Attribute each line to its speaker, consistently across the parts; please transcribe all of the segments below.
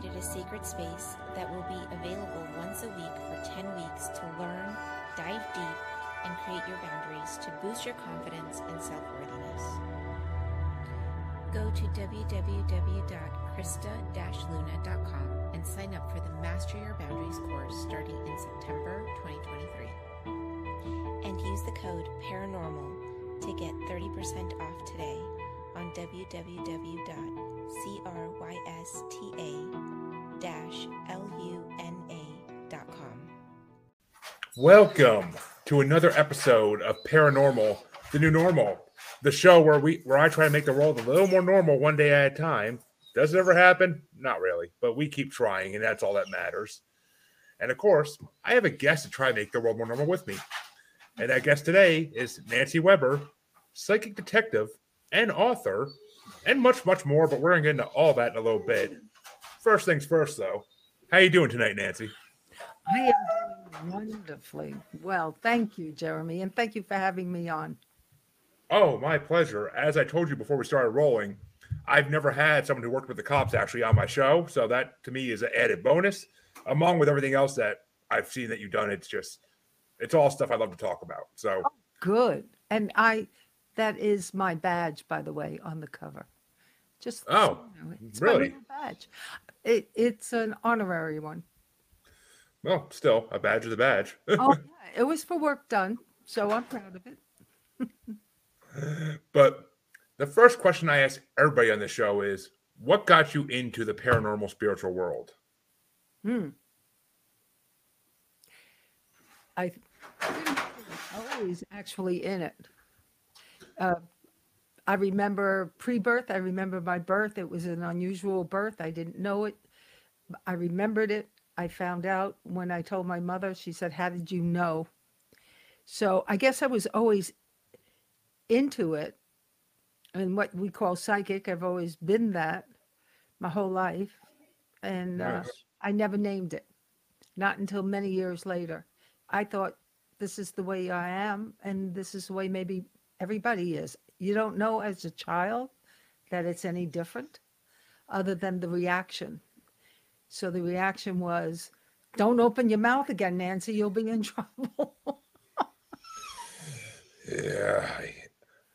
Speaker 1: created a sacred space that will be available once a week for 10 weeks to learn, dive deep, and create your boundaries to boost your confidence and self worthiness. Go to www.krista-luna.com and sign up for the Master Your Boundaries course starting in September 2023. And use the code PARANORMAL to get 30% off today on www.crysta-luna.com.
Speaker 2: Welcome to another episode of Paranormal, the New Normal, the show where we where I try to make the world a little more normal one day at a time. Does it ever happen? Not really, but we keep trying, and that's all that matters. And of course, I have a guest to try to make the world more normal with me. And that guest today is Nancy Weber, psychic detective and author, and much, much more. But we're gonna get into all that in a little bit. First things first, though. How you doing tonight, Nancy?
Speaker 3: I am doing wonderfully well. Thank you, Jeremy, and thank you for having me on.
Speaker 2: Oh, my pleasure. As I told you before we started rolling, I've never had someone who worked with the cops actually on my show. So that to me is an added bonus, among with everything else that I've seen that you've done. It's just, it's all stuff I love to talk about. So, oh,
Speaker 3: Good. And I, that is my badge, by the way, on the cover. Just so
Speaker 2: Oh,
Speaker 3: you know, it's
Speaker 2: really?
Speaker 3: badge. It, it's an honorary one.
Speaker 2: well, still a badge of a badge.
Speaker 3: Oh, yeah, it was for work done, so I'm proud of it.
Speaker 2: but the first question I ask everybody on the show is what got you into the paranormal spiritual world?
Speaker 3: Hmm. I I always actually in it. Uh, I remember pre-birth. I remember my birth. It was an unusual birth. I didn't know it. I remembered it. I found out when I told my mother. She said, "How did you know?" So I guess I was always into it, and what we call psychic. I've always been that my whole life, and uh, I never named it. Not until many years later. I thought this is the way I am, and this is the way maybe everybody is. You don't know as a child that it's any different other than the reaction. So the reaction was, don't open your mouth again, Nancy, you'll be in trouble.
Speaker 2: Yeah, I,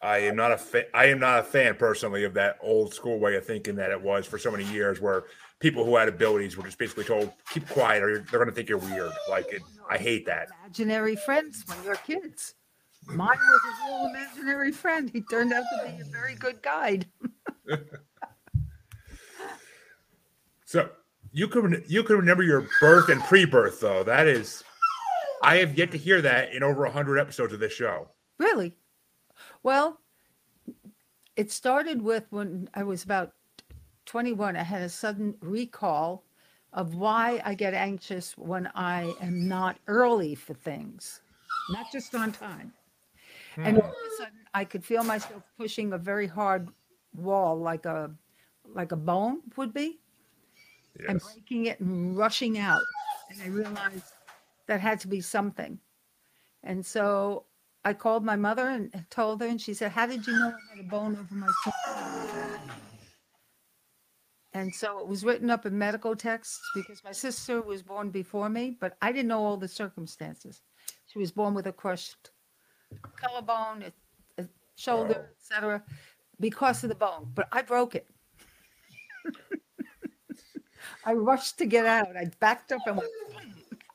Speaker 2: I am not a fa- I am not a fan personally of that old school way of thinking that it was for so many years, where people who had abilities were just basically told keep quiet or you're, they're going to think you're weird. Like it, I hate that.
Speaker 3: imaginary friends when you're kids. Mine was a real imaginary friend. He turned out to be a very good guide.
Speaker 2: So you can you could remember your birth and pre-birth though. That is, I have yet to hear that in over hundred episodes of this show.
Speaker 3: Really? Well, it started with when I was about 21. I had a sudden recall of why I get anxious when I am not early for things, not just on time. And hmm. all of a sudden, I could feel myself pushing a very hard wall, like a like a bone would be, and breaking it and rushing out. And I realized that had to be something. And so I called my mother and told her, and she said, How did you know I had a bone over my tongue? And so it was written up in medical texts because my sister was born before me, but I didn't know all the circumstances. She was born with a crushed collarbone, a, a shoulder, etc., because of the bone. But I broke it. I rushed to get out. I backed up and went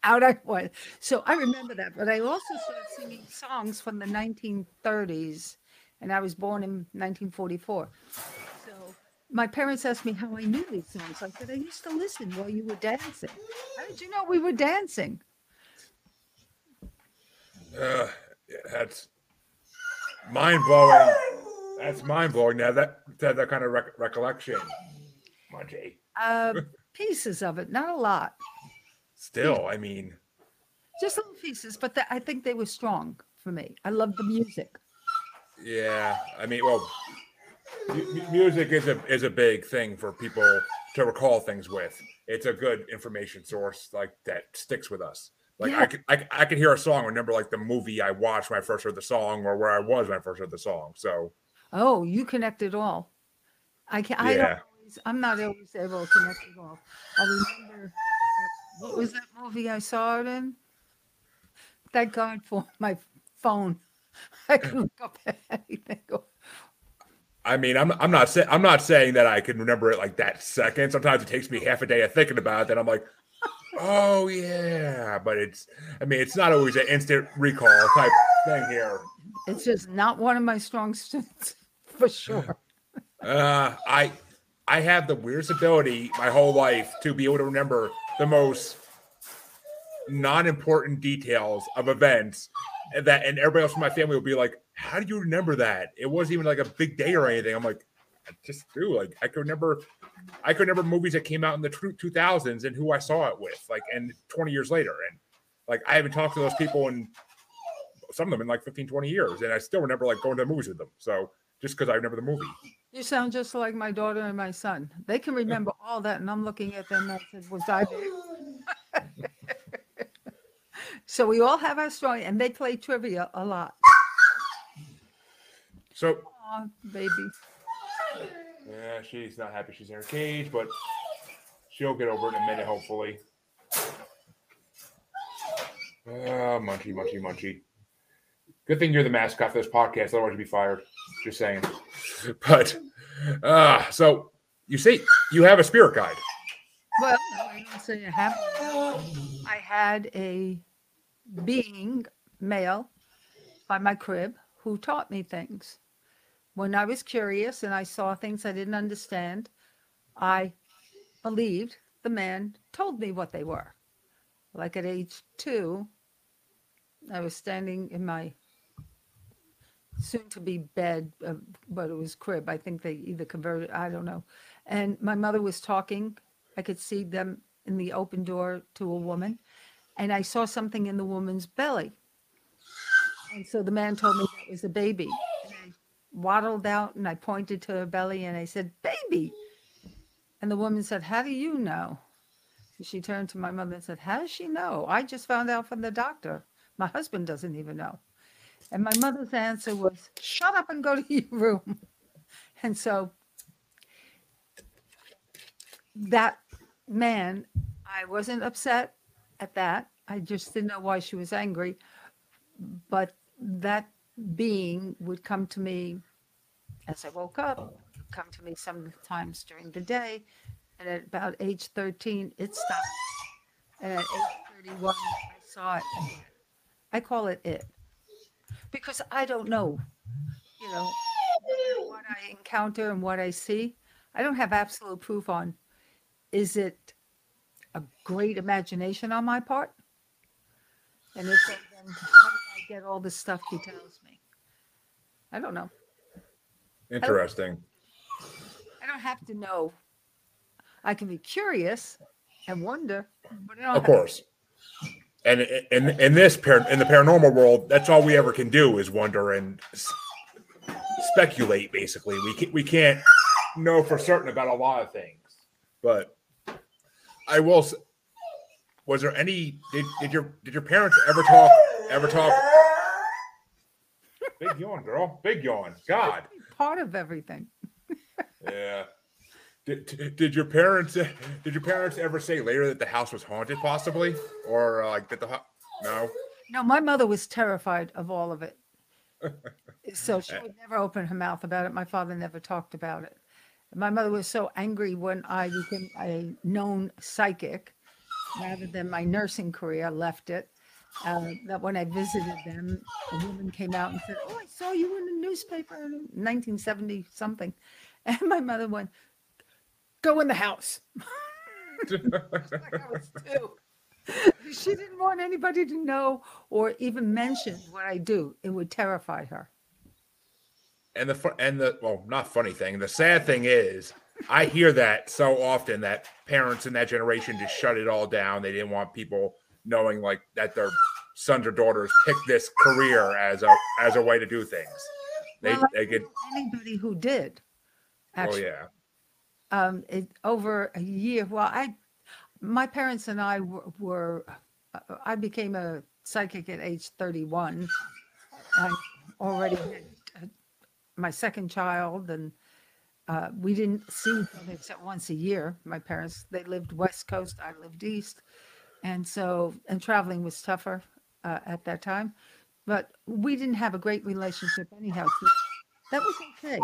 Speaker 3: out I went. So I remember that. But I also started singing songs from the 1930s, and I was born in 1944. So my parents asked me how I knew these songs. I said, I used to listen while you were dancing. How did you know we were dancing?
Speaker 2: Uh, that's mind blowing. That's mind blowing. Now that that, that kind of rec- recollection, Monty.
Speaker 3: Uh, pieces of it, not a lot,
Speaker 2: Still, I mean,
Speaker 3: just little pieces, but the, I think they were strong for me. I love the music.
Speaker 2: yeah. I mean, well, mu- music is a is a big thing for people to recall things with. It's a good information source like that sticks with us. Like
Speaker 3: Yeah.
Speaker 2: I could I, I could hear a song, remember like the movie I watched when I first heard the song, or where I was when I first heard the song. So
Speaker 3: Oh, you connect it all. I can I don't
Speaker 2: Yeah.
Speaker 3: always, I'm not always able to connect it all. I remember what, what was that movie I saw it in? Thank God for my phone. I can look up anything.
Speaker 2: I mean, I'm I'm not saying I'm not saying that I can remember it like that second. Sometimes it takes me half a day of thinking about it. Then I'm like, oh yeah. But it's I mean, it's not always an instant recall type thing here.
Speaker 3: It's just not one of my strong suits for sure.
Speaker 2: Uh, I I have the weirdest ability my whole life to be able to remember the most non-important details of events that and everybody else in my family will be like, How do you remember that? It wasn't even like a big day or anything. I'm like, I just do. Like I could remember I could remember movies that came out in the two thousands and who I saw it with, like and 20 years later. And like I haven't talked to those people in some of them in like 15, 20 years, and I still remember like going to the movies with them. So just because I remember the movie.
Speaker 3: You sound just like my daughter and my son. They can remember all that, and I'm looking at them and I said, Was I there? so we all have our story, and they play trivia a lot.
Speaker 2: So
Speaker 3: Aw, baby.
Speaker 2: Yeah, she's not happy she's in her cage, but she'll get over it in a minute, hopefully. Ah, munchy, munchy, munchy. Good thing you're the mascot for this podcast, otherwise you'd be fired. Just saying. But uh so you say you have a spirit guide.
Speaker 3: Well, no, I don't say I have. I had a being, male, by my crib who taught me things. When I was curious and I saw things I didn't understand, I believed the man told me what they were. Like at age two, I was standing in my soon to be bed, uh, but it was crib. I think they either converted, I don't know. And my mother was talking. I could see them in the open door to a woman. And I saw something in the woman's belly. And so the man told me that was a baby. Waddled out and I pointed to her belly and I said, Baby. And the woman said, How do you know? She turned to my mother and said, How does she know? I just found out from the doctor. My husband doesn't even know. And my mother's answer was, Shut up and go to your room. And so that man, I wasn't upset at that. I just didn't know why she was angry. But that being would come to me as I woke up, oh. come to me sometimes during the day. And at about age 13, it stopped. And at age 31, I saw it. I call it it because I don't know, you know, what I encounter and what I see. I don't have absolute proof on is it a great imagination on my part? And if then how did I get all the stuff he tells me? I don't know.
Speaker 2: Interesting.
Speaker 3: I don't have to know. I can be curious and wonder, but
Speaker 2: Of course. And in in this par- in the paranormal world, that's all we ever can do is wonder and s- speculate. Basically, we can, we can't know for certain about a lot of things. But I will. Was there any? Did, did your did your parents ever talk? Ever talk? Big yawn, girl. Big yawn. God.
Speaker 3: part of everything.
Speaker 2: Yeah. Did, did- did your parents did your parents ever say later that the house was haunted, possibly, or uh, like that the hu- no?
Speaker 3: No, my mother was terrified of all of it. so she would never open her mouth about it. My father never talked about it. My mother was so angry when I became a known psychic, rather than my nursing career left it, uh, that when I visited them, a woman came out and said, Oh, I saw you in the newspaper in 1970 something. And my mother went, Go in the house. She didn't want anybody to know or even mention what I do. It would terrify her.
Speaker 2: And the and the well, not funny thing. The sad thing is, I hear that so often that parents in that generation just shut it all down. They didn't want people knowing like that their sons or daughters picked this career as a as a way to do things. They
Speaker 3: Well,
Speaker 2: they get
Speaker 3: Anybody who did,
Speaker 2: oh
Speaker 3: actually,
Speaker 2: yeah
Speaker 3: um, it, over a year. Well, I, my parents and I were, were uh, I became a psychic at age 31. I already had uh, my second child, and uh, we didn't see each other except once a year. My parents, they lived West Coast, I lived East. And so, and traveling was tougher uh, at that time. But we didn't have a great relationship anyhow. So that was okay.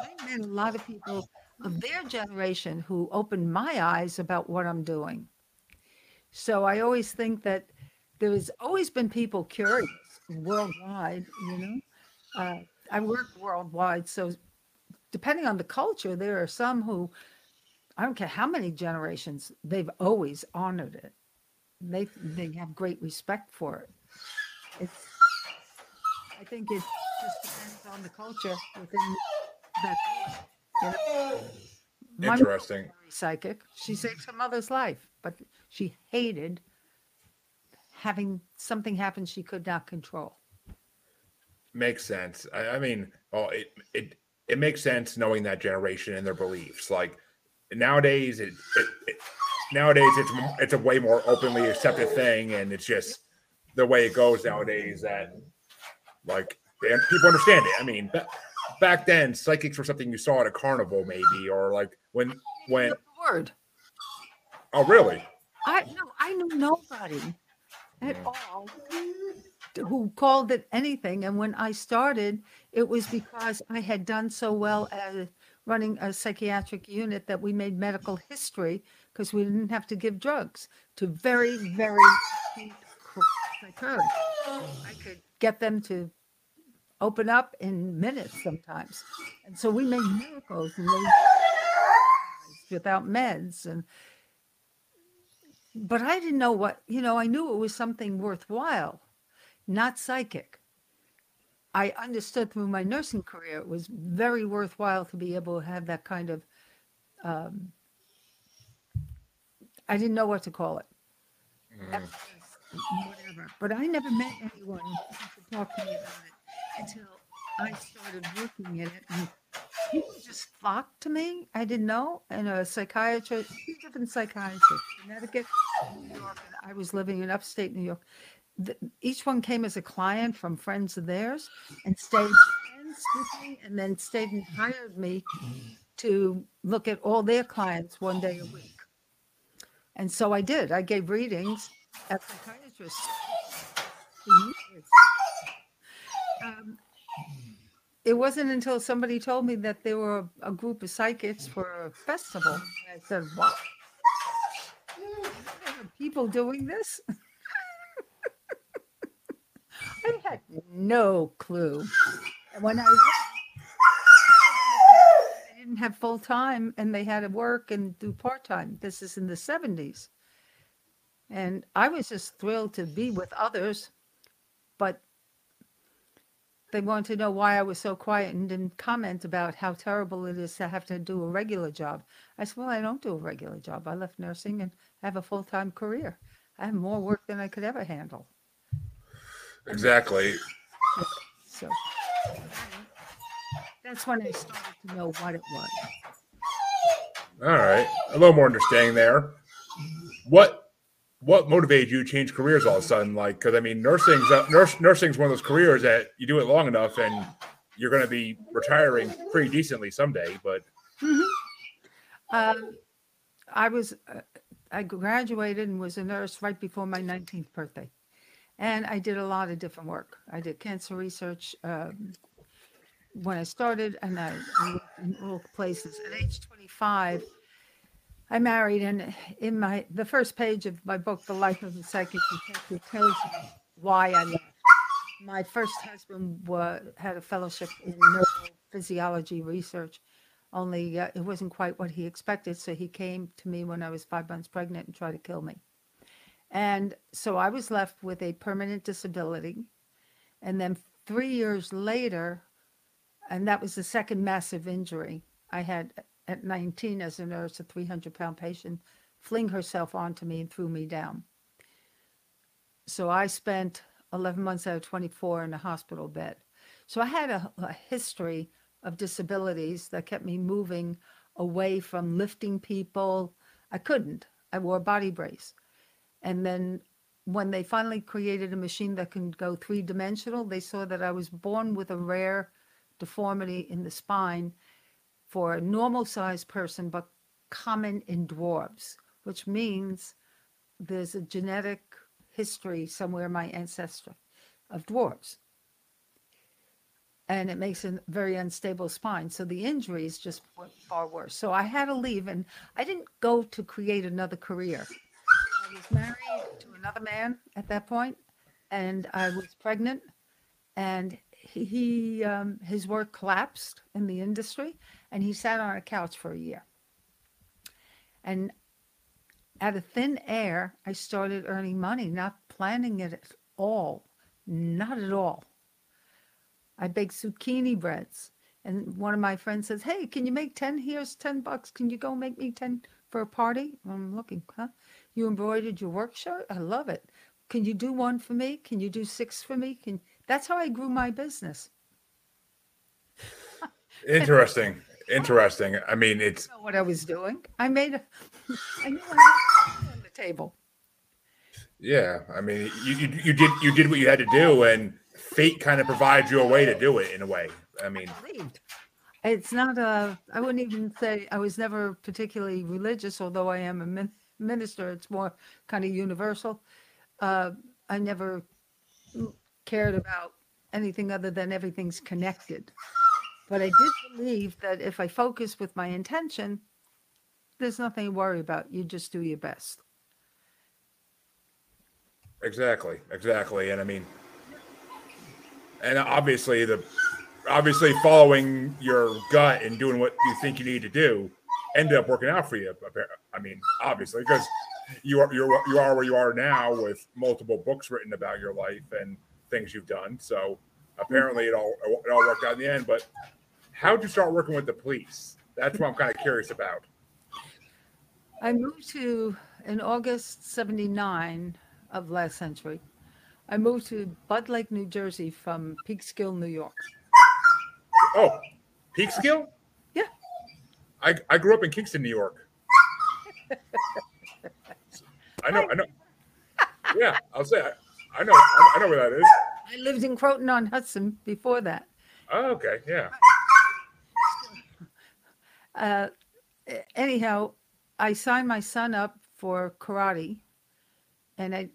Speaker 3: I met a lot of people of their generation who opened my eyes about what I'm doing. So I always think that there has always been people curious worldwide, you know. Uh, I work worldwide, so depending on the culture, there are some who I don't care how many generations they've always honored it. They they have great respect for it. It's I think it just depends on the culture within that. You know?
Speaker 2: Interesting.
Speaker 3: psychic. She saved her mother's life, but she hated having something happen she could not control.
Speaker 2: Makes sense. I, I mean, oh, it it it makes sense knowing that generation and their beliefs. Like nowadays, it, it, it nowadays it's it's a way more openly accepted thing, and it's just the way it goes nowadays. That like and people understand it. I mean, ba- back then, psychics were something you saw at a carnival, maybe, or like when when.
Speaker 3: Word.
Speaker 2: Oh, really?
Speaker 3: I no, I knew nobody at
Speaker 2: hmm.
Speaker 3: all who called it anything. And when I started, it was because I had done so well at running a psychiatric unit that we made medical history because we didn't have to give drugs to very, very cr- I could get them to open up in minutes sometimes. And so we made miracles without meds and but I didn't know what, you know, I knew it was something worthwhile, not psychic. I understood through my nursing career it was very worthwhile to be able to have that kind of, um, I didn't know what to call it.
Speaker 2: Mm.
Speaker 3: Whatever. But I never met anyone who could talk to me about it until I started working in it. And people just flocked to me. I didn't know. And a psychiatrist, two different psychiatrists, Connecticut, New York, and I was living in upstate New York. The, each one came as a client from friends of theirs and stayed friends with me and then stayed and hired me to look at all their clients one day a week. And so I did. I gave readings at psychiatrists. Um, it wasn't until somebody told me that there were a group of psychics for a festival. I said, "What? People doing this?" I had no clue. And when I didn't have full time, and they had to work and do part time. This is in the seventies, and I was just thrilled to be with others, but they wanted to know why I was so quiet and didn't comment about how terrible it is to have to do a regular job. I said, Well, I don't do a regular job. I left nursing and have a full time career. I have more work than I could ever handle.
Speaker 2: Exactly.
Speaker 3: So that's when I started to know what it was.
Speaker 2: All right, a little more understanding there. What what motivated you to change careers all of a sudden? Like, because I mean, nursing's uh, nurse nursing's one of those careers that you do it long enough and you're going to be retiring pretty decently someday. But
Speaker 3: Um, I was, uh, I graduated and was a nurse right before my 19th birthday. And I did a lot of different work. I did cancer research um, when I started, and I, worked in all places. At age 25, I married, and in my the first page of my book, The Life of a Psychic Detective, tells you why I left. My first husband had a fellowship in neurophysiology research, only uh, it wasn't quite what he expected. So he came to me when I was five months pregnant and tried to kill me. And so I was left with a permanent disability. And then three years later, and that was the second massive injury I had at 19 as a nurse, a 300 pound patient fling herself onto me and threw me down. So I spent 11 months out of 24 in a hospital bed. So I had a, a history of disabilities that kept me moving away from lifting people. I couldn't. I wore a body brace. And then when they finally created a machine that can go three dimensional, they saw that I was born with a rare deformity in the spine for a normal sized person, but common in dwarves, which means there's a genetic history somewhere my ancestry of dwarves. And it makes a very unstable spine. So the injuries just went far worse. So I had to leave, and I didn't go to create another career. I was married to another man at that point, and I was pregnant, and he um, his work collapsed in the industry, and he sat on a couch for a year. And out of thin air, I started earning money, not planning it at all, not at all. I bake zucchini breads. And one of my friends says, Hey, can you make 10? Here's 10 bucks. Can you go make me 10 for a party? I'm looking, huh? You embroidered your work shirt? I love it. Can you do one for me? Can you do six for me? Can that's how I grew my business.
Speaker 2: Interesting. Interesting. I mean, it's
Speaker 3: I know what I was doing. I made a I knew I had on the table.
Speaker 2: yeah. I mean, you, you you did you did what you had to do, and fate kind of provides you a way to do it in a way. I mean,
Speaker 3: believed. It's not a, I wouldn't even say, I was never particularly religious, although I am a min- minister. It's more kind of universal. Uh, I never cared about anything other than everything's connected. But I did believe that if I focus with my intention, there's nothing to worry about. You just do your best.
Speaker 2: Exactly, exactly. And I mean, and obviously the obviously following your gut and doing what you think you need to do ended up working out for you. I mean, obviously because you are you're you are where you are now with multiple books written about your life and things you've done. So mm-hmm. apparently it all it all worked out in the end. But how'd you start working with the police? That's what I'm kind of curious about.
Speaker 3: I moved to, in August 79 of last century, I moved to Bud Lake, New Jersey from Peekskill, New York.
Speaker 2: Oh, Peekskill?
Speaker 3: Yeah.
Speaker 2: I, I grew up in Kingston, New York. I know, I know. Yeah, I'll say I, I know, I, I know where that is.
Speaker 3: I lived in Croton on Hudson before that.
Speaker 2: Oh, okay, yeah.
Speaker 3: Uh, anyhow, I signed my son up for karate, and I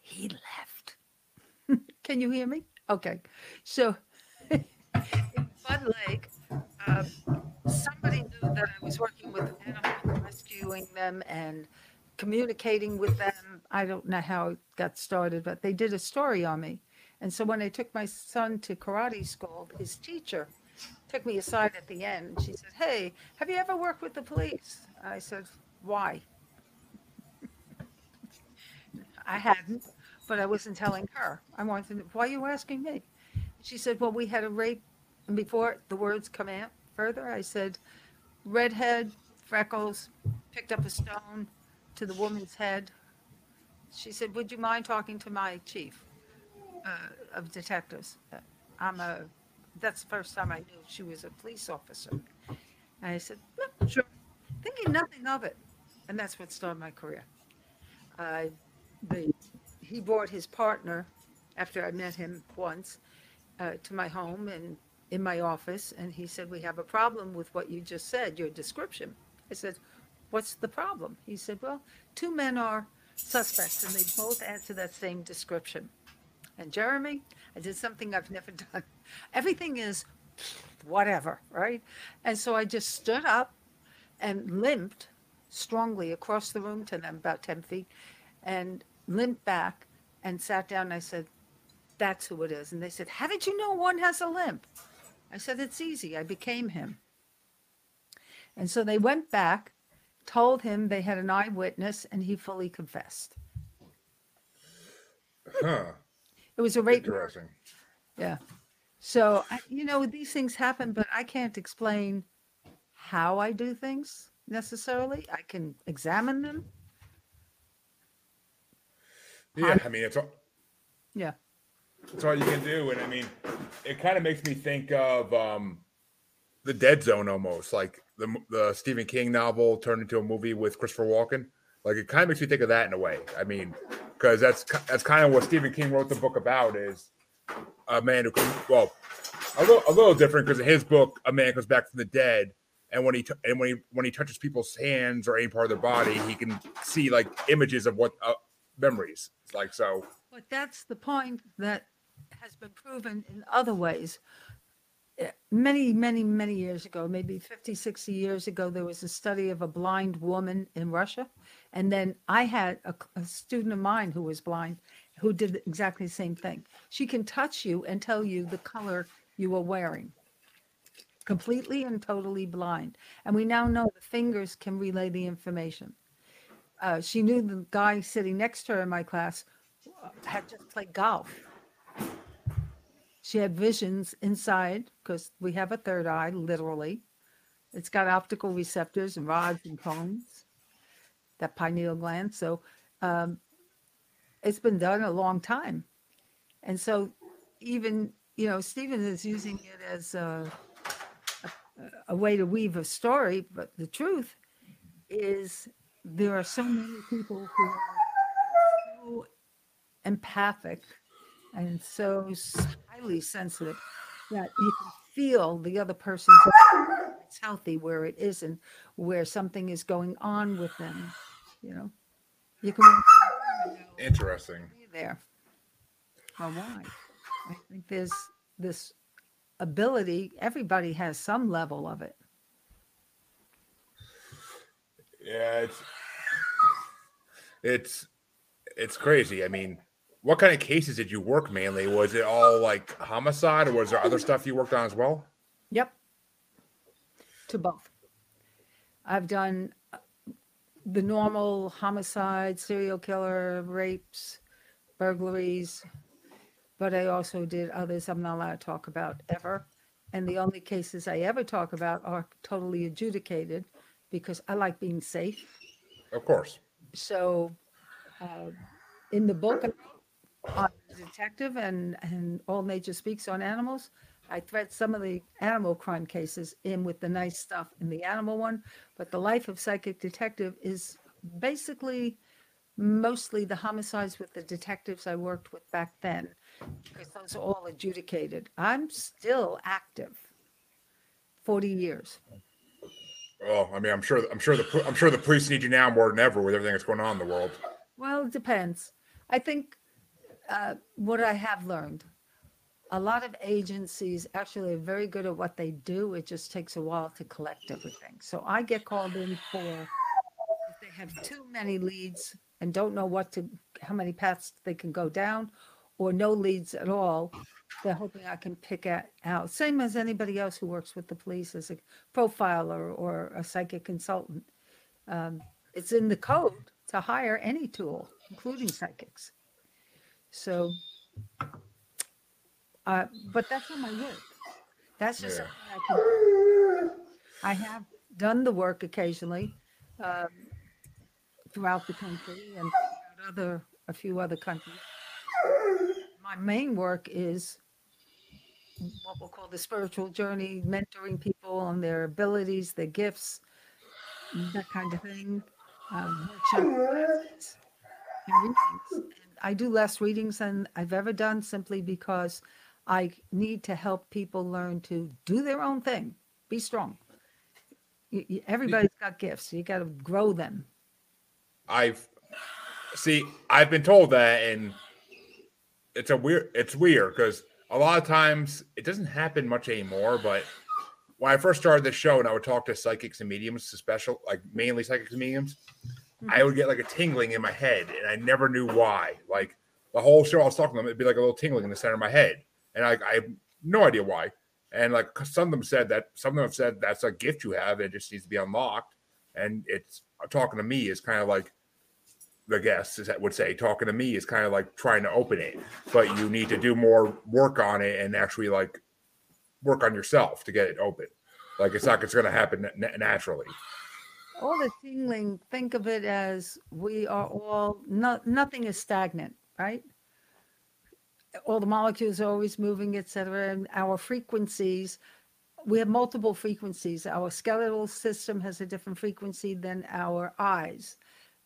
Speaker 3: he left. Can you hear me? Okay, so in Bud Lake, uh, somebody knew that I was working with animals, rescuing them, and communicating with them. I don't know how it got started, but they did a story on me. And so when I took my son to karate school, his teacher took me aside at the end. She said, Hey, have you ever worked with the police? I said, Why? I hadn't, but I wasn't telling her. I wanted to know, Why are you asking me? She said, Well, we had a rape. And before the words come out further, I said, Redhead, freckles, picked up a stone to the woman's head. She said, Would you mind talking to my chief uh, of detectives? Uh, I'm a, that's the first time I knew she was a police officer. And I said, "No, Sure, thinking nothing of it. And that's what started my career. I, the, he brought his partner after I met him once uh, to my home and in my office, and he said, We have a problem with what you just said, your description. I said, What's the problem? He said, Well, two men are suspects, and they both answer that same description. And Jeremy, I did something I've never done. Everything is whatever, right? And so I just stood up and limped strongly across the room to them, about 10 feet, and limped back and sat down. And I said, That's who it is. And they said, How did you know one has a limp? I said, It's easy. I became him. And so they went back, told him they had an eyewitness, and he fully confessed.
Speaker 2: Huh.
Speaker 3: It was a rape. murder.
Speaker 2: Interesting.
Speaker 3: Yeah. So, I- you know, these things happen, but I can't explain how I do things necessarily. I can examine them.
Speaker 2: Yeah, I mean, it's all,
Speaker 3: Yeah.
Speaker 2: it's all you can do. And I mean, it kind of makes me think of um, the Dead Zone almost, like the the Stephen King novel turned into a movie with Christopher Walken. Like it kind of makes me think of that in a way. I mean, because that's that's kind of what Stephen King wrote the book about is a man who can well a little a little different because in his book a man comes back from the dead and when he t- and when he when he touches people's hands or any part of their body he can see like images of what uh, memories it's like so
Speaker 3: But that's the point that has been proven in other ways. Many, many, many years ago, maybe 50, 60 years ago, there was a study of a blind woman in Russia. And then I had a student of mine who was blind who did exactly the same thing. She can touch you and tell you the color you are wearing. Completely and totally blind. And we now know the fingers can relay the information. Uh, she knew the guy sitting next to her in my class uh, had just played golf. She had visions inside because we have a third eye, literally. It's got optical receptors and rods and cones, that pineal gland. So um, it's been done a long time. And so even, you know, Stephen is using it as a, a, a way to weave a story, but the truth is there are so many people who are so empathic and so highly sensitive that you can feel the other person's it's healthy where it isn't where something is going on with them you know? You can walk in and know,
Speaker 2: interesting.
Speaker 3: "Be there. Or why? I think there's this ability everybody has some level of it.
Speaker 2: Yeah it's it's it's crazy. I mean what kind of cases did you work mainly was it all like homicide or was there other stuff you worked on as well
Speaker 3: Yep. To both. I've done uh, the normal homicide, serial killer, rapes, burglaries, but I also did others I'm not allowed to talk about ever. And the only cases I ever talk about are totally adjudicated because I like being safe.
Speaker 2: of course
Speaker 3: So uh, in the book I wrote on the detective and, and All Nature Speaks on Animals, I thread some of the animal crime cases in with the nice stuff in the animal one, but the life of psychic detective is basically mostly the homicides with the detectives I worked with back then, because those are all adjudicated. I'm still active. 40 years.
Speaker 2: well i mean i'm sure i'm sure the i'm sure the police need you now more than ever with everything that's going on in the world
Speaker 3: Well, it depends. I think uh, what I have learned, a lot of agencies actually are very good at what they do. It just takes a while to collect everything. So I get called in for if they have too many leads and don't know what to, how many paths they can go down, or no leads at all. They're hoping I can pick out. Same as anybody else who works with the police as a profiler or a psychic consultant. Um, it's in the code to hire any tool, including psychics. So, uh, but that's not my work. That's just
Speaker 2: Yeah.
Speaker 3: something I can do. I have done the work occasionally um, throughout the country and other a few other countries. My main work is what we'll call the spiritual journey, mentoring people on their abilities, their gifts, that kind of thing. Um, workshop classes and readings. And I do less readings than I've ever done simply because I need to help people learn to do their own thing, be strong. You, you, everybody's got gifts. You got to grow them.
Speaker 2: I've see, I've been told that, and it's a weird. It's weird because a lot of times it doesn't happen much anymore. But when I first started this show, and I would talk to psychics and mediums, special, like mainly psychics and mediums, I would get like a tingling in my head, and I never knew why. Like the whole show, I was talking to them, it'd be like a little tingling in the center of my head, and I, I have no idea why. And like some of them said that some of them have said that's a gift you have, it just needs to be unlocked. And it's uh, talking to me is kind of like the guests would say talking to me is kind of like trying to open it, but you need to do more work on it and actually like work on yourself to get it open. Like it's not it's going to happen na- naturally.
Speaker 3: All the tingling, think of it as we are all, no, nothing is stagnant, right? All the molecules are always moving, etc and our frequencies, we have multiple frequencies. Our skeletal system has a different frequency than our eyes.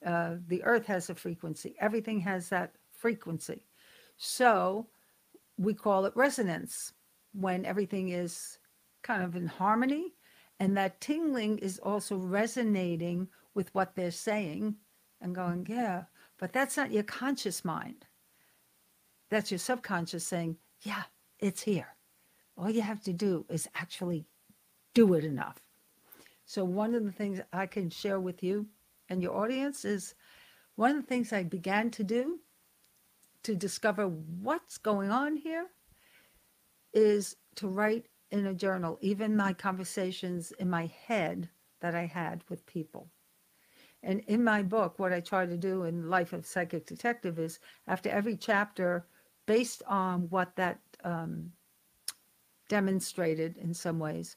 Speaker 3: uh, the earth has a frequency. Everything has that frequency. So we call it resonance when everything is kind of in harmony. And that tingling is also resonating with what they're saying and going, yeah, but that's not your conscious mind. That's your subconscious saying, yeah, it's here. All you have to do is actually do it enough. So, one of the things I can share with you and your audience is one of the things I began to do to discover what's going on here is to write in a journal, even my conversations in my head that I had with people. And in my book, what I try to do in Life of Psychic Detective is after every chapter, based on what that um, demonstrated in some ways,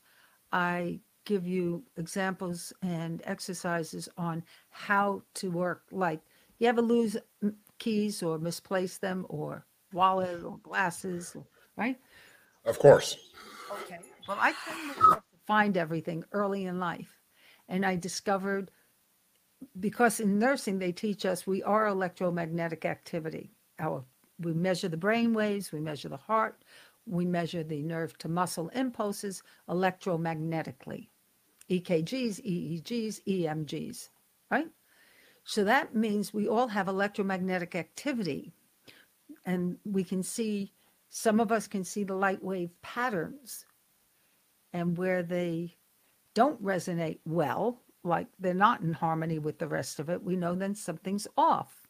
Speaker 3: I give you examples and exercises on how to work. Like you ever lose keys or misplace them or wallet or glasses, right?
Speaker 2: Of course.
Speaker 3: Okay. Well, I couldn't to find everything early in life. And I discovered because in nursing they teach us we are electromagnetic activity. Our we measure the brain waves, we measure the heart, we measure the nerve to muscle impulses electromagnetically. EKGs, EEGs, EMGs, right? So that means we all have electromagnetic activity. And we can see, some of us can see the light wave patterns and where they don't resonate well, like they're not in harmony with the rest of it, we know then something's off.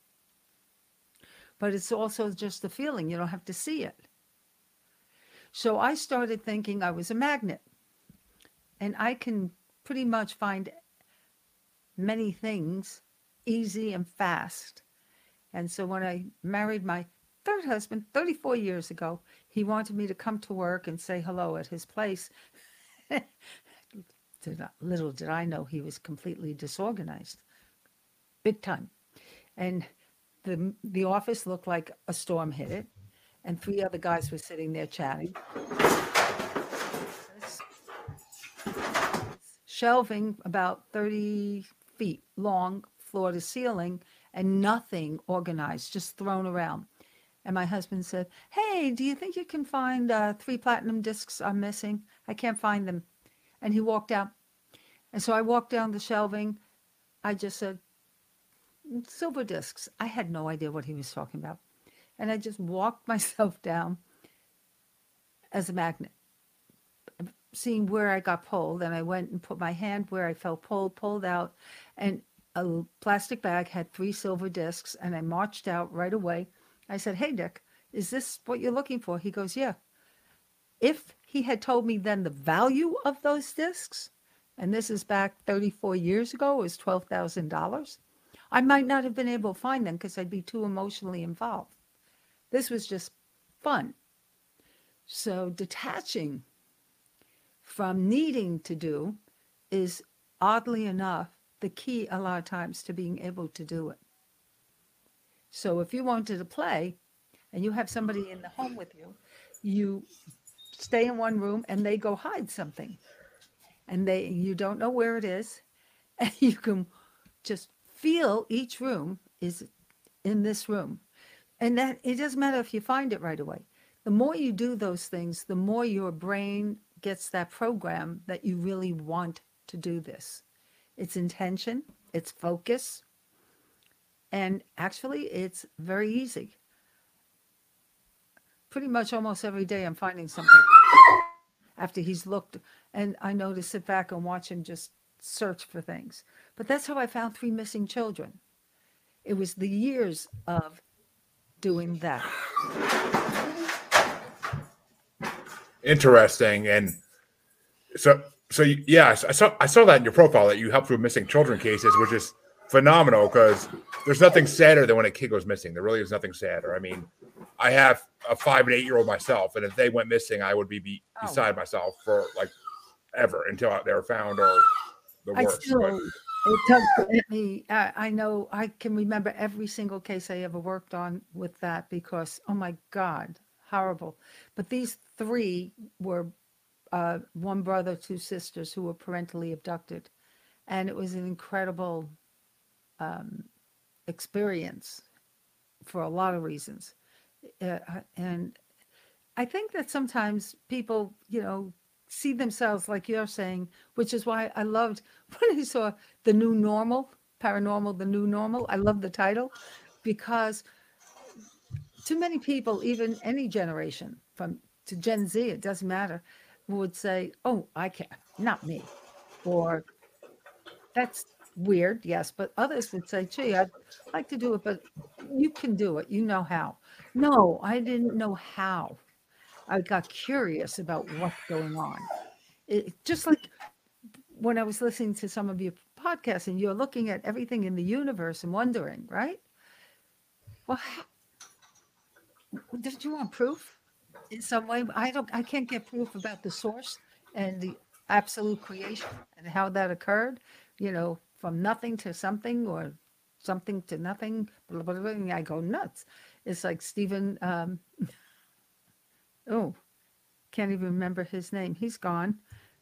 Speaker 3: But it's also just a feeling, you don't have to see it. So I started thinking I was a magnet. And I can pretty much find many things easy and fast. And so when I married my third husband 34 years ago, he wanted me to come to work and say hello at his place. little did I know he was completely disorganized, big time. And the the office looked like a storm hit it, and three other guys were sitting there chatting. shelving about 30 feet long, floor to ceiling, and nothing organized, just thrown around. And my husband said, Hey, do you think you can find uh, three platinum discs I'm missing? I can't find them. And he walked out. And so I walked down the shelving. I just said, Silver discs. I had no idea what he was talking about. And I just walked myself down as a magnet seeing where I got pulled, and I went and put my hand where I felt pulled, pulled out, and a plastic bag had three silver discs, and I marched out right away. I said, Hey, Dick, is this what you're looking for? He goes, Yeah. If he had told me then the value of those discs, and this is back 34 years ago, was $12,000, I might not have been able to find them because I'd be too emotionally involved. This was just fun. So detaching from needing to do is oddly enough the key a lot of times to being able to do it. So if you wanted to play and you have somebody in the home with you, you stay in one room and they go hide something. And they you don't know where it is and you can just feel each room is in this room. And that it doesn't matter if you find it right away. The more you do those things, the more your brain gets that program that you really want to do this. It's intention, it's focus, and actually, it's very easy. Pretty much almost every day, I'm finding something after he's looked, and I know to sit back and watch him just search for things. But that's how I found three missing children. It was the years of doing that.
Speaker 2: interesting. And so, so yeah, I saw I saw that in your profile that you helped with missing children cases, which is phenomenal because there's nothing sadder than when a kid goes missing. There really is nothing sadder. I mean, I have a five and eight year old myself, and if they went missing, I would be, be oh. beside myself for like ever until they were found or the worst. Still,
Speaker 3: it does me. I, I know I can remember every single case I ever worked on with that because oh my god, horrible. But these three were uh, one brother, two sisters who were parentally abducted. And it was an incredible um, experience for a lot of reasons. Uh, and I think that sometimes people, you know, see themselves like you're saying, which is why I loved when I saw the new normal, paranormal, the new normal. I love the title because too many people, even any generation from to Gen Z, it doesn't matter, would say, Oh, I can't, not me. Or that's weird, yes. But others would say, Gee, I'd like to do it, but you can do it. You know how. No, I didn't know how. I got curious about what's going on. It, just like when I was listening to some of your podcasts and you're looking at everything in the universe and wondering, right? Well, did you want proof in some way? I don't, I can't get proof about the source and the absolute creation and how that occurred, you know, from nothing to something or something to nothing. Blah, blah, blah, and I go nuts. It's like Stephen, um, oh, can't even remember his name. He's gone.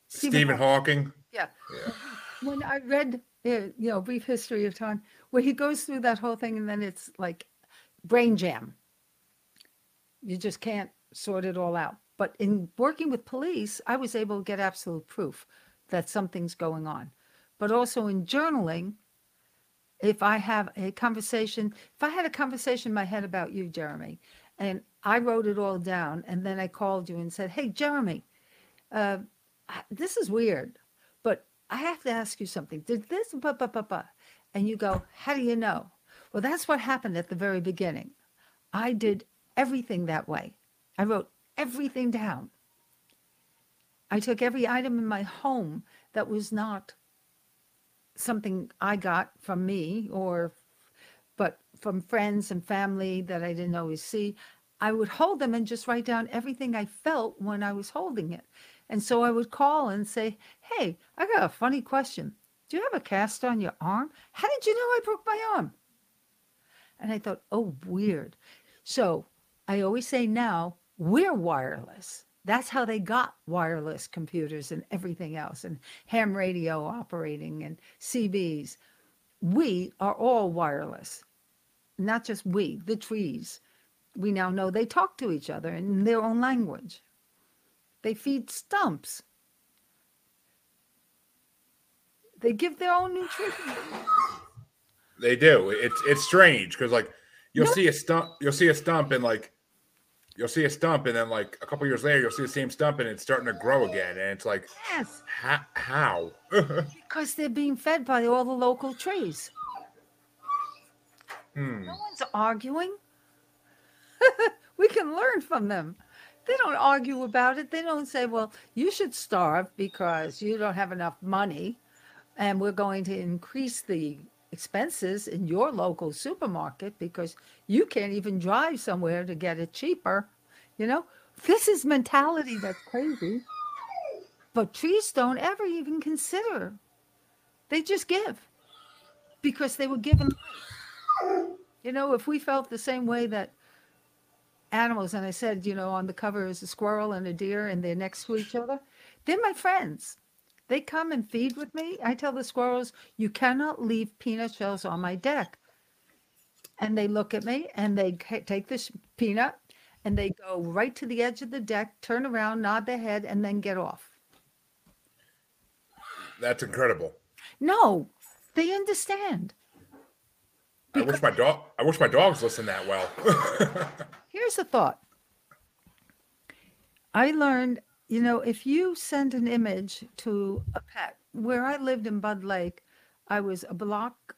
Speaker 2: Stephen Hawking.
Speaker 3: Yeah.
Speaker 2: Yeah.
Speaker 3: When I read, uh, you know, Brief History of Time, where he goes through that whole thing and then it's like brain jam. You just can't sort it all out. But in working with police, I was able to get absolute proof that something's going on. But also in journaling, if I have a conversation, if I had a conversation in my head about you, Jeremy, and I wrote it all down, and then I called you and said, Hey, Jeremy, uh, this is weird, but I have to ask you something. Did this, blah, blah, blah, blah. And you go, How do you know? Well, that's what happened at the very beginning. I did everything that way. I wrote everything down. I took every item in my home that was not something I got from me or but from friends and family that I didn't always see. I would hold them and just write down everything I felt when I was holding it. And so I would call and say, Hey, I got a funny question. Do you have a cast on your arm? How did you know I broke my arm? And I thought, Oh, weird. So I always say now, we're wireless. That's how they got wireless computers and everything else, and ham radio operating and CBs. We are all wireless, not just we, the trees. We now know they talk to each other in their own language. They feed stumps. They give their own nutrition.
Speaker 2: They do. It's it's strange because like you'll
Speaker 3: No.
Speaker 2: see a stump, you'll see a stump, and like you'll see a stump, and then like a couple years later, you'll see the same stump, and it's starting to grow again, and it's like
Speaker 3: Yes,
Speaker 2: how? how?
Speaker 3: because they're being fed by all the local trees.
Speaker 2: Hmm.
Speaker 3: No one's arguing. we can learn from them. They don't argue about it. They don't say, well, you should starve because you don't have enough money and we're going to increase the expenses in your local supermarket because you can't even drive somewhere to get it cheaper. You know, this is mentality that's crazy. But trees don't ever even consider. They just give because they were given you know, if we felt the same way that animals, and I said, you know, on the cover is a squirrel and a deer, and they're next to each other, they're my friends. They come and feed with me. I tell the squirrels, you cannot leave peanut shells on my deck. And they look at me and they take this peanut and they go right to the edge of the deck, turn around, nod their head, and then get off.
Speaker 2: That's incredible.
Speaker 3: No, they understand.
Speaker 2: I wish my dog. I wish my dogs listened that well.
Speaker 3: Here's a thought. I learned, you know, if you send an image to a pet, where I lived in Bud Lake, I was a block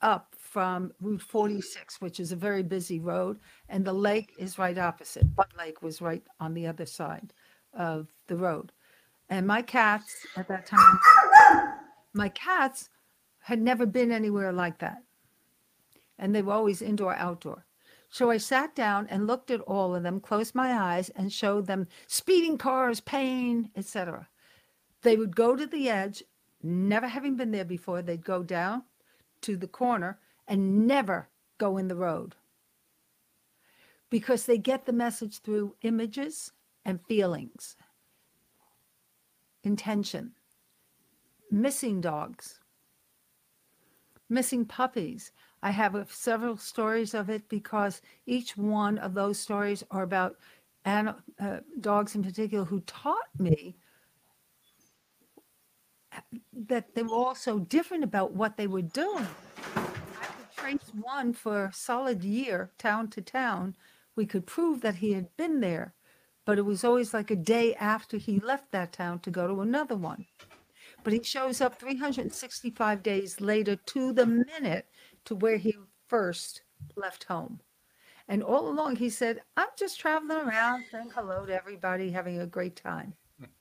Speaker 3: up from Route 46, which is a very busy road, and the lake is right opposite. Bud Lake was right on the other side of the road. And my cats at that time, my cats had never been anywhere like that. And they were always indoor, outdoor. So I sat down and looked at all of them, closed my eyes, and showed them speeding cars, pain, etc. They would go to the edge, never having been there before, they'd go down to the corner and never go in the road. Because they get the message through images and feelings, intention, missing dogs, missing puppies. I have several stories of it because each one of those stories are about uh, dogs in particular who taught me that they were all so different about what they were doing. I could trace one for a solid year, town to town. We could prove that he had been there, but it was always like a day after he left that town to go to another one. But he shows up 365 days later to the minute to where he first left home. And all along, he said, I'm just traveling around saying hello to everybody, having a great time.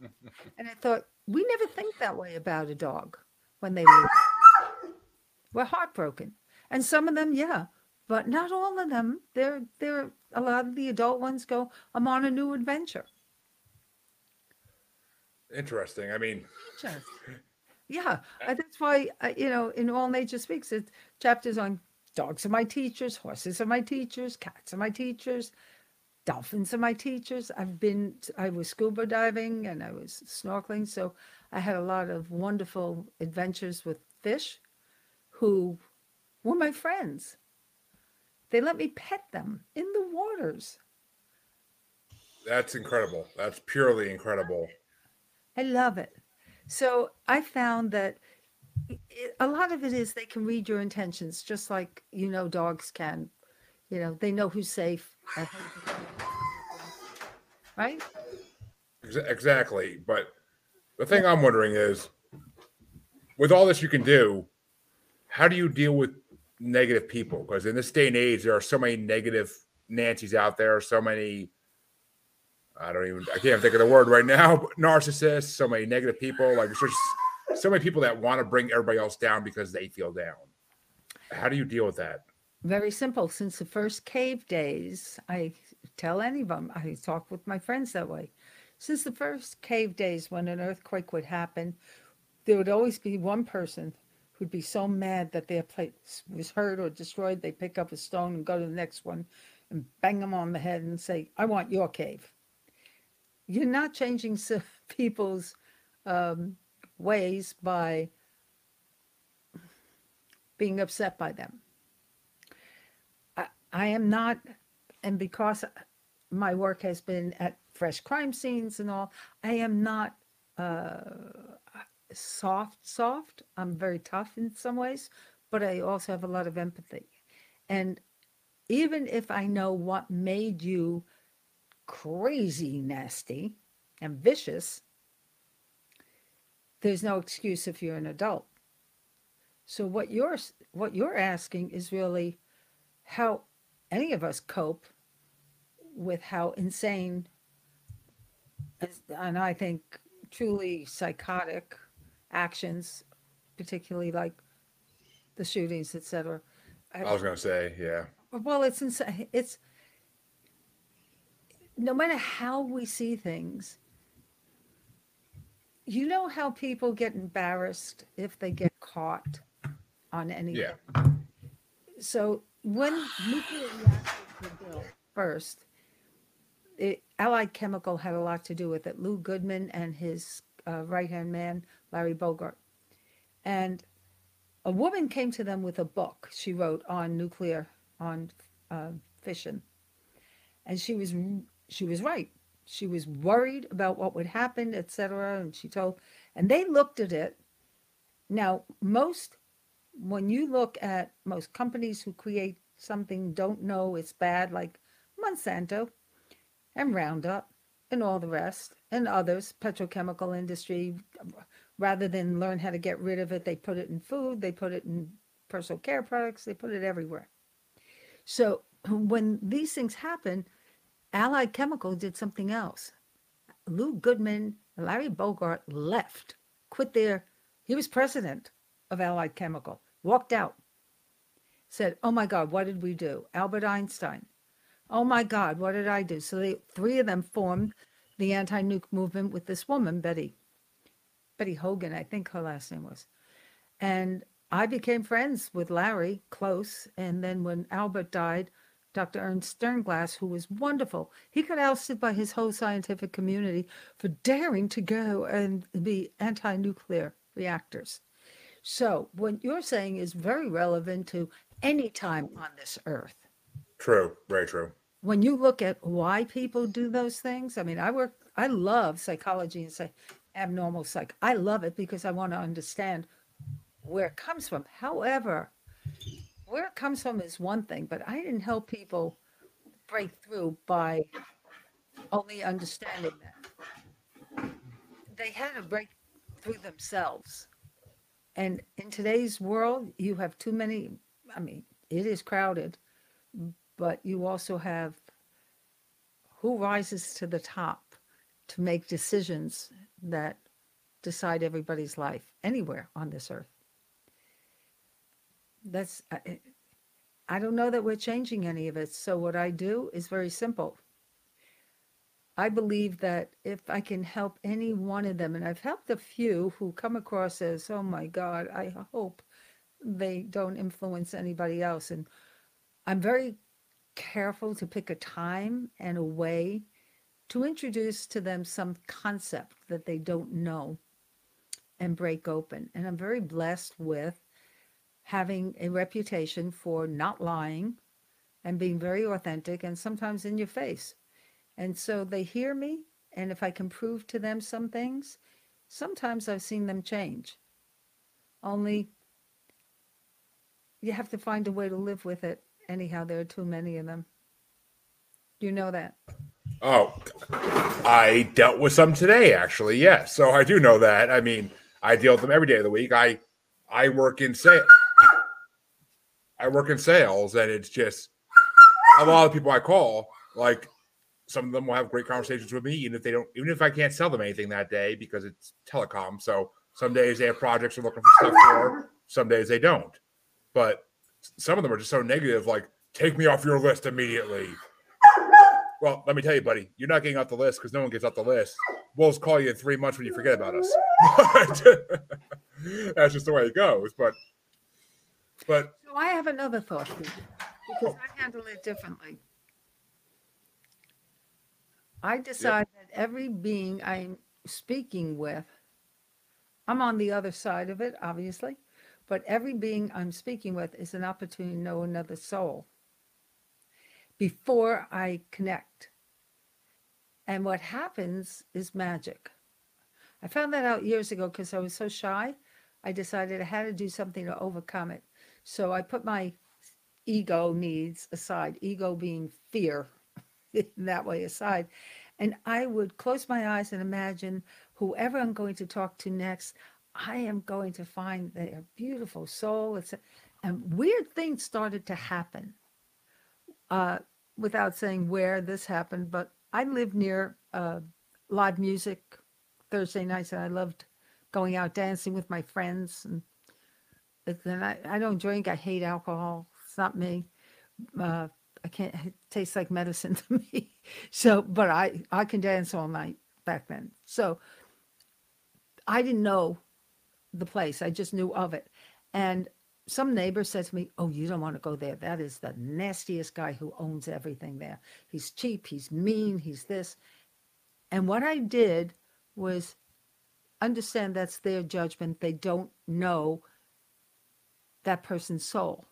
Speaker 3: and I thought, we never think that way about a dog when they leave. We're heartbroken. And some of them, yeah, but not all of them. They're, they're, a lot of the adult ones go, I'm on a new adventure.
Speaker 2: Interesting. I mean,
Speaker 3: yeah, uh, that's why, uh, you know, in All Nature Speaks, it's chapters on dogs are my teachers, horses are my teachers, cats are my teachers, dolphins are my teachers. I've been, I was scuba diving and I was snorkeling. So I had a lot of wonderful adventures with fish who were my friends. They let me pet them in the waters.
Speaker 2: that's incredible. That's purely incredible.
Speaker 3: I love it. So I found that a lot of it is they can read your intentions, just like you know dogs can. You know, they know who's safe. Right?
Speaker 2: Exactly. But the thing I'm wondering is with all this you can do, how do you deal with negative people? Because in this day and age, there are so many negative Nancy's out there, so many I don't even I can't think of the word right now, but narcissists, so many negative people, like just so many people that want to bring everybody else down because they feel down. How do you deal with that?
Speaker 3: Very simple. Since the first cave days, I tell any of them, I talk with my friends that way. Since the first cave days, when an earthquake would happen, there would always be one person who'd be so mad that their place was hurt or destroyed, they pick up a stone and go to the next one and bang them on the head and say, I want your cave. You're not changing people's um, ways by being upset by them. I, I am not, and because my work has been at fresh crime scenes and all, I am not uh, soft, soft. I'm very tough in some ways, but I also have a lot of empathy. And even if I know what made you crazy nasty and vicious, there's no excuse if you're an adult. So what you're what you're asking is really how any of us cope with how insane and I think truly psychotic actions, particularly like the shootings, etc.
Speaker 2: I was gonna say, yeah.
Speaker 3: Well, it's insane. It's no matter how we see things. You know how people get embarrassed if they get caught on anything.
Speaker 2: Yeah.
Speaker 3: So when nuclear reactors were built first, it, Allied Chemical had a lot to do with it. Lou Goodman and his uh, right hand man, Larry Bogart. And a woman came to them with a book she wrote on nuclear, on uh, fission. And she was she was right. She was worried about what would happen, etc. And she told, and they looked at it. Now, most when you look at most companies who create something don't know it's bad, like Monsanto and Roundup and all the rest and others, petrochemical industry, rather than learn how to get rid of it, they put it in food, they put it in personal care products, they put it everywhere. So when these things happen, Allied Chemical did something else. Lou Goodman Larry Bogart left, quit their, he was president of Allied Chemical, walked out, said, Oh my God, what did we do? Albert Einstein. Oh my God, what did I do? So they, three of them formed the anti nuke movement with this woman, Betty. Betty Hogan, I think her last name was. And I became friends with Larry, close. And then when Albert died, Dr. Ernst Sternglass, who was wonderful, he got ousted by his whole scientific community for daring to go and be anti nuclear reactors. So, what you're saying is very relevant to any time on this earth.
Speaker 2: True. Very true.
Speaker 3: When you look at why people do those things, I mean, I work, I love psychology and say abnormal psych. I love it because I want to understand where it comes from. However, where it comes from is one thing, but I didn't help people break through by only understanding that. They had to break through themselves. And in today's world, you have too many, I mean, it is crowded, but you also have who rises to the top to make decisions that decide everybody's life anywhere on this earth. That's, I, eh, I don't know that we're changing any of it. So, what I do is very simple. I believe that if I can help any one of them, and I've helped a few who come across as, oh my God, I hope they don't influence anybody else. And I'm very careful to pick a time and a way to introduce to them some concept that they don't know and break open. And I'm very blessed with having a reputation for not lying and being very authentic and sometimes in your face. And so they hear me, and if I can prove to them some things, sometimes I've seen them change. Only you have to find a way to live with it. Anyhow, there are too many of them. You know that.
Speaker 2: Oh, I dealt with some today, actually. Yes, so I do know that. I mean, I deal with them every day of the week. I I work in sales. I work in sales, and it's just a lot of people I call. Like some of them will have great conversations with me, even if they don't, even if I can't sell them anything that day because it's telecom. So some days they have projects they're looking for stuff for. Some days they don't. But some of them are just so negative, like take me off your list immediately. Well, let me tell you, buddy, you're not getting off the list because no one gets off the list. We'll call you in three months when you forget about us. that's just the way it goes. But, but
Speaker 3: So I have another thought because oh. I handle it differently. I decide that every being I'm speaking with, I'm on the other side of it, obviously, but every being I'm speaking with is an opportunity to know another soul before I connect. And what happens is magic. I found that out years ago because I was so shy. I decided I had to do something to overcome it. So I put my ego needs aside, ego being fear, in that way aside. And I would close my eyes and imagine whoever I'm going to talk to next, I am going to find their beautiful soul. It's, and weird things started to happen uh, without saying where this happened, but I live near uh, live music Thursday nights, and I loved going out dancing with my friends. And then I, I don't drink. I hate alcohol. It's not me. Uh, I can't. It tastes like medicine to me. So, but I I can dance all night back then. So I didn't know the place. I just knew of it. And some neighbor said to me, "Oh, you don't want to go there. That is the nastiest guy who owns everything there. He's cheap. He's mean. He's this." And what I did was understand that's their judgment. They don't know that person's soul.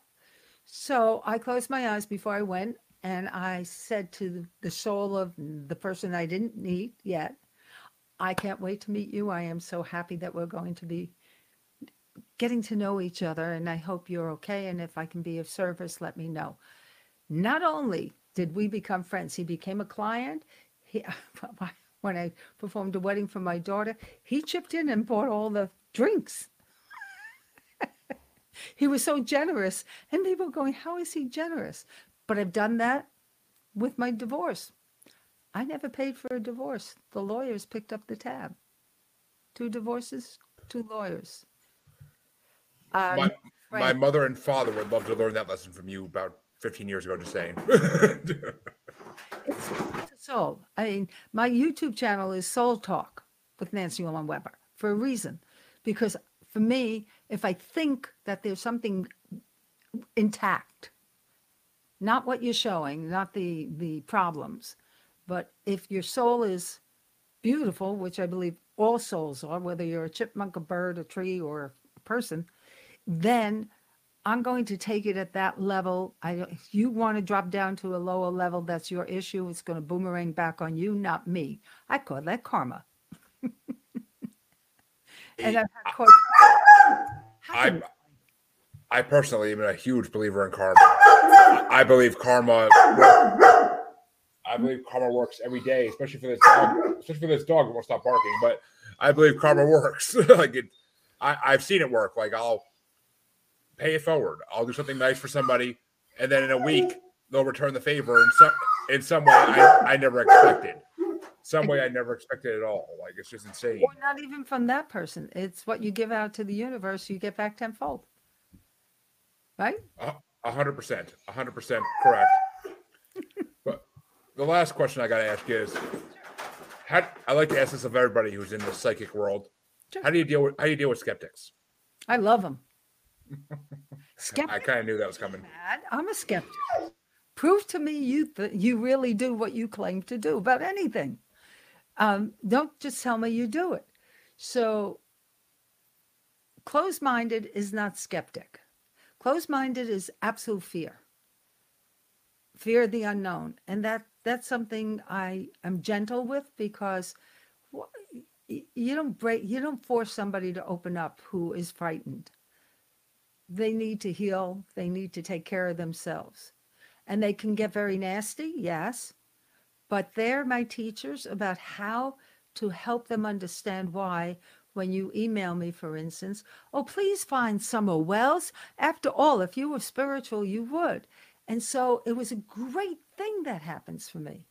Speaker 3: So I closed my eyes before I went and I said to the soul of the person I didn't meet yet, I can't wait to meet you. I am so happy that we're going to be getting to know each other and I hope you're okay. And if I can be of service, let me know. Not only did we become friends, he became a client. He, when I performed a wedding for my daughter, he chipped in and bought all the drinks. He was so generous. And people were going, How is he generous? But I've done that with my divorce. I never paid for a divorce. The lawyers picked up the tab. Two divorces, two lawyers. Um,
Speaker 2: my, my mother and father would love to learn that lesson from you about 15 years ago, just saying.
Speaker 3: It's, it's soul. I mean, my YouTube channel is Soul Talk with Nancy Orlen Weber for a reason. Because for me, if I think that there's something intact, not what you're showing, not the the problems, but if your soul is beautiful, which I believe all souls are, whether you're a chipmunk, a bird, a tree, or a person, then I'm going to take it at that level. I if you want to drop down to a lower level, that's your issue. It's going to boomerang back on you, not me. I call that karma. and I've had quite,
Speaker 2: I I personally am a huge believer in karma. I I believe karma. I believe karma works every day, especially for this dog. Especially for this dog, it won't stop barking. But I believe karma works. like it, I, I've seen it work. Like I'll pay it forward. I'll do something nice for somebody, and then in a week they'll return the favor in some in some way I, I never expected. Some way I never expected at all. Like it's just insane.
Speaker 3: or not even from that person. It's what you give out to the universe, you get back tenfold. Right?
Speaker 2: A hundred percent, a hundred percent correct. but the last question I got to ask is, how I like to ask this of everybody who's in the psychic world.
Speaker 3: Sure.
Speaker 2: How do you deal with how do you deal with skeptics?
Speaker 3: I love them.
Speaker 2: I kind of knew that was coming.
Speaker 3: I'm a skeptic. Prove to me you th- you really do what you claim to do about anything. Um, don't just tell me you do it. So, closed-minded is not skeptic. Closed-minded is absolute fear. Fear of the unknown, and that that's something I am gentle with because you don't break, you don't force somebody to open up who is frightened they need to heal, they need to take care of themselves. And they can get very nasty, yes, but they're my teachers about how to help them understand why. When you email me, for instance, oh, please find Summer Wells. After all, if you were spiritual, you would. And so it was a great thing that happens for me.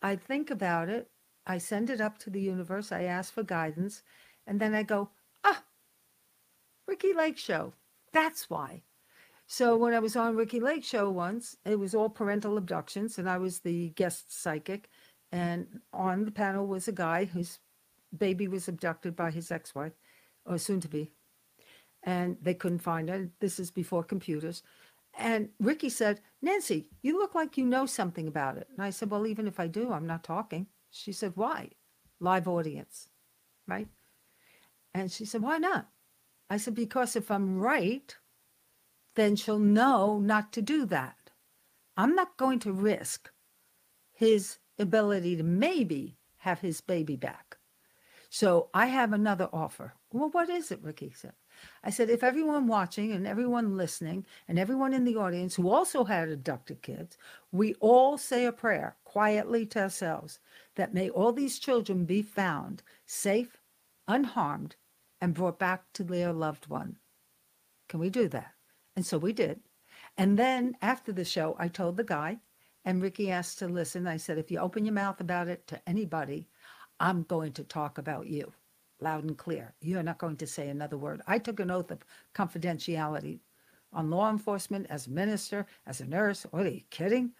Speaker 3: I think about it, I send it up to the universe, I ask for guidance, and then I go, ah, Ricki Lake Show. That's why. So when I was on Ricki Lake Show once, it was all parental abductions, and I was the guest psychic. And on the panel was a guy whose baby was abducted by his ex-wife, or soon to be, and they couldn't find her. This is before computers. And Ricki said, Nancy, you look like you know something about it. And I said, Well, even if I do, I'm not talking. She said, Why? Live audience, right? And she said, Why not? I said, because if I'm right, then she'll know not to do that. I'm not going to risk his ability to maybe have his baby back. So I have another offer. Well, what is it? Ricki said. I said, if everyone watching and everyone listening and everyone in the audience who also had abducted kids, we all say a prayer quietly to ourselves that may all these children be found safe, unharmed, and brought back to their loved one. Can we do that? And so we did. And then after the show, I told the guy, and Ricki asked to listen. I said, if you open your mouth about it to anybody, I'm going to talk about you loud and clear. You're not going to say another word. I took an oath of confidentiality on law enforcement as a minister, as a nurse. What are you kidding?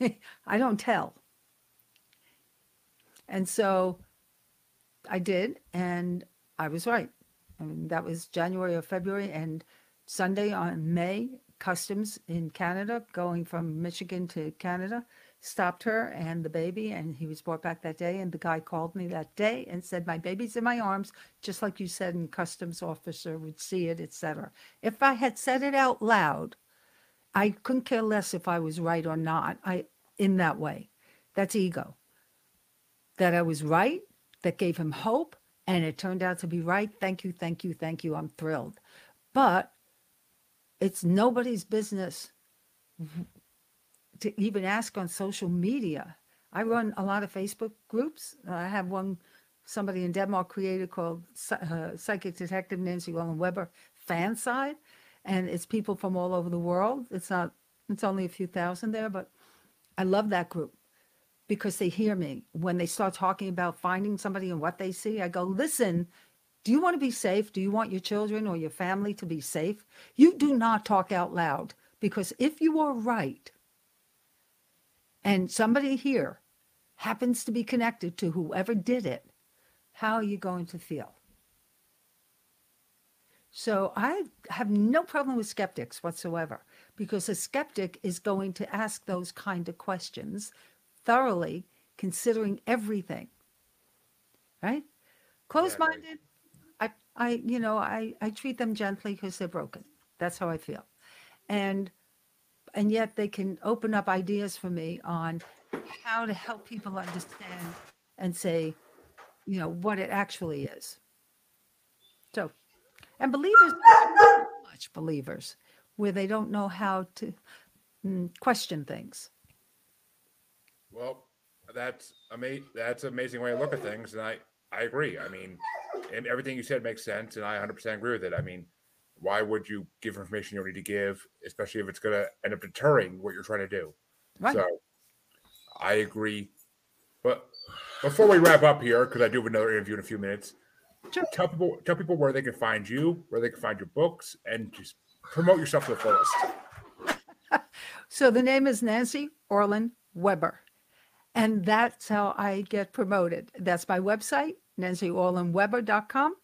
Speaker 3: I don't tell. And so I did, and I was right. I mean, that was January or February, and Sunday on May, customs in Canada, going from Michigan to Canada, stopped her and the baby, and he was brought back that day. And the guy called me that day and said, "My baby's in my arms," just like you said, and customs officer would see it, etc. If I had said it out loud, I couldn't care less if I was right or not. I in that way, that's ego. That I was right, that gave him hope, and it turned out to be right. Thank you, thank you, thank you. I'm thrilled. But it's nobody's business to even ask on social media. I run a lot of Facebook groups. I have one somebody in Denmark created called uh, Psychic Detective Nancy Orlen Weber fan side, and it's people from all over the world. It's not. It's only a few thousand there, but I love that group because they hear me when they start talking about finding somebody and what they see. I go, listen. Do you want to be safe? Do you want your children or your family to be safe? You do not talk out loud because if you are right, and somebody here happens to be connected to whoever did it, how are you going to feel? So I have no problem with skeptics whatsoever because a skeptic is going to ask those kind of questions thoroughly, considering everything. Right? Closed minded, I, you know, I, I treat them gently because they're broken. That's how I feel. And and yet they can open up ideas for me on how to help people understand and say, you know, what it actually is. So, and believers much believers where they don't know how to mm, question things.
Speaker 2: Well, that's amazing. That's an amazing way to look at things, and I I agree. I mean, everything you said makes sense, and I 100% agree with it. I mean, why would you give information you don't need to give, especially if it's going to end up deterring what you're trying to do?
Speaker 3: Right.
Speaker 2: So, I agree. But before we wrap up here, because I do have another interview in a few minutes,
Speaker 3: Sure.
Speaker 2: tell people tell people where they can find you, where they can find your books, and just promote yourself to the fullest.
Speaker 3: So the name is Nancy Orlen Weber. And that's how I get promoted. That's my website, nancyorlenweber.com.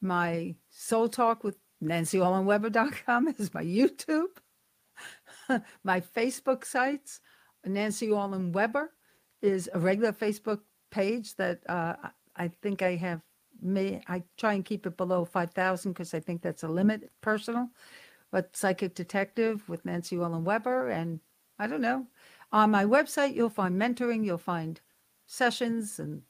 Speaker 3: My Soul Talk with nancyorlenweber.com is my YouTube. my Facebook sites, Nancy Orlen Weber is a regular Facebook page that uh, I- think I have. May I try and keep it below five thousand because I think that's a limit personal. But Psychic Detective with Nancy Orlen Weber, and I don't know. On my website, you'll find mentoring, you'll find sessions and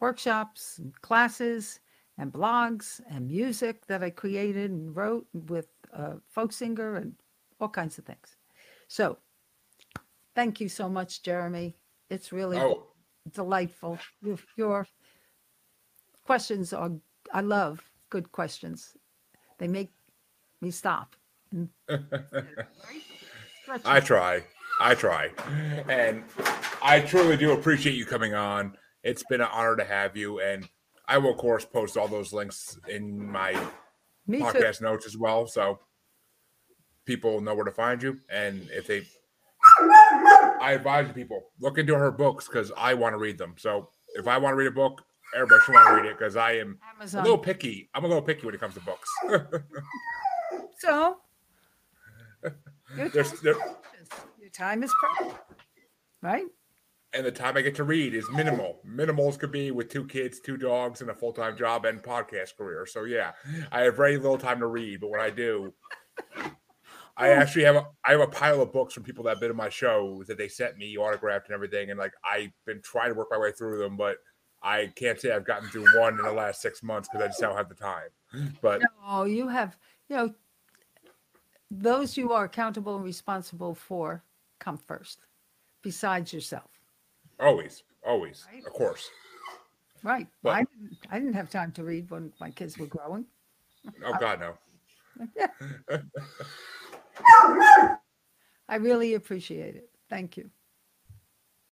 Speaker 3: workshops and classes and blogs and music that I created and wrote with a folk singer and all kinds of things. So, thank you so much, Jeremy. It's really
Speaker 2: Oh,
Speaker 3: delightful. Your, your questions are, I love good questions. They make me stop. and-
Speaker 2: I try. I try. And I truly do appreciate you coming on. It's been an honor to have you. And I will, of course, post all those links in my
Speaker 3: Me too.
Speaker 2: podcast notes as well. So people know where to find you. And if they, I advise people look into her books because I want to read them. So if I want to read a book, everybody should want to read it because I am a little picky. I'm a little picky when it comes to books.
Speaker 3: So, your
Speaker 2: There's,
Speaker 3: time, your time is precious, right?
Speaker 2: And the time I get to read is minimal. Minimals could be with two kids, two dogs, and a full time job and podcast career. So yeah, I have very little time to read, but when I do, I oh. actually have a I have a pile of books from people that have been in my shows that they sent me autographed and everything, and like I've been trying to work my way through them, but I can't say I've gotten through one in the last six months because I just don't have the time. But
Speaker 3: No, you have, you know, those you are accountable and responsible for come first, besides yourself.
Speaker 2: Always, always,
Speaker 3: Right.
Speaker 2: of course.
Speaker 3: Right.
Speaker 2: But-
Speaker 3: I, didn't, I didn't have time to read when my kids were growing.
Speaker 2: Oh God, no.
Speaker 3: I really appreciate it. Thank you.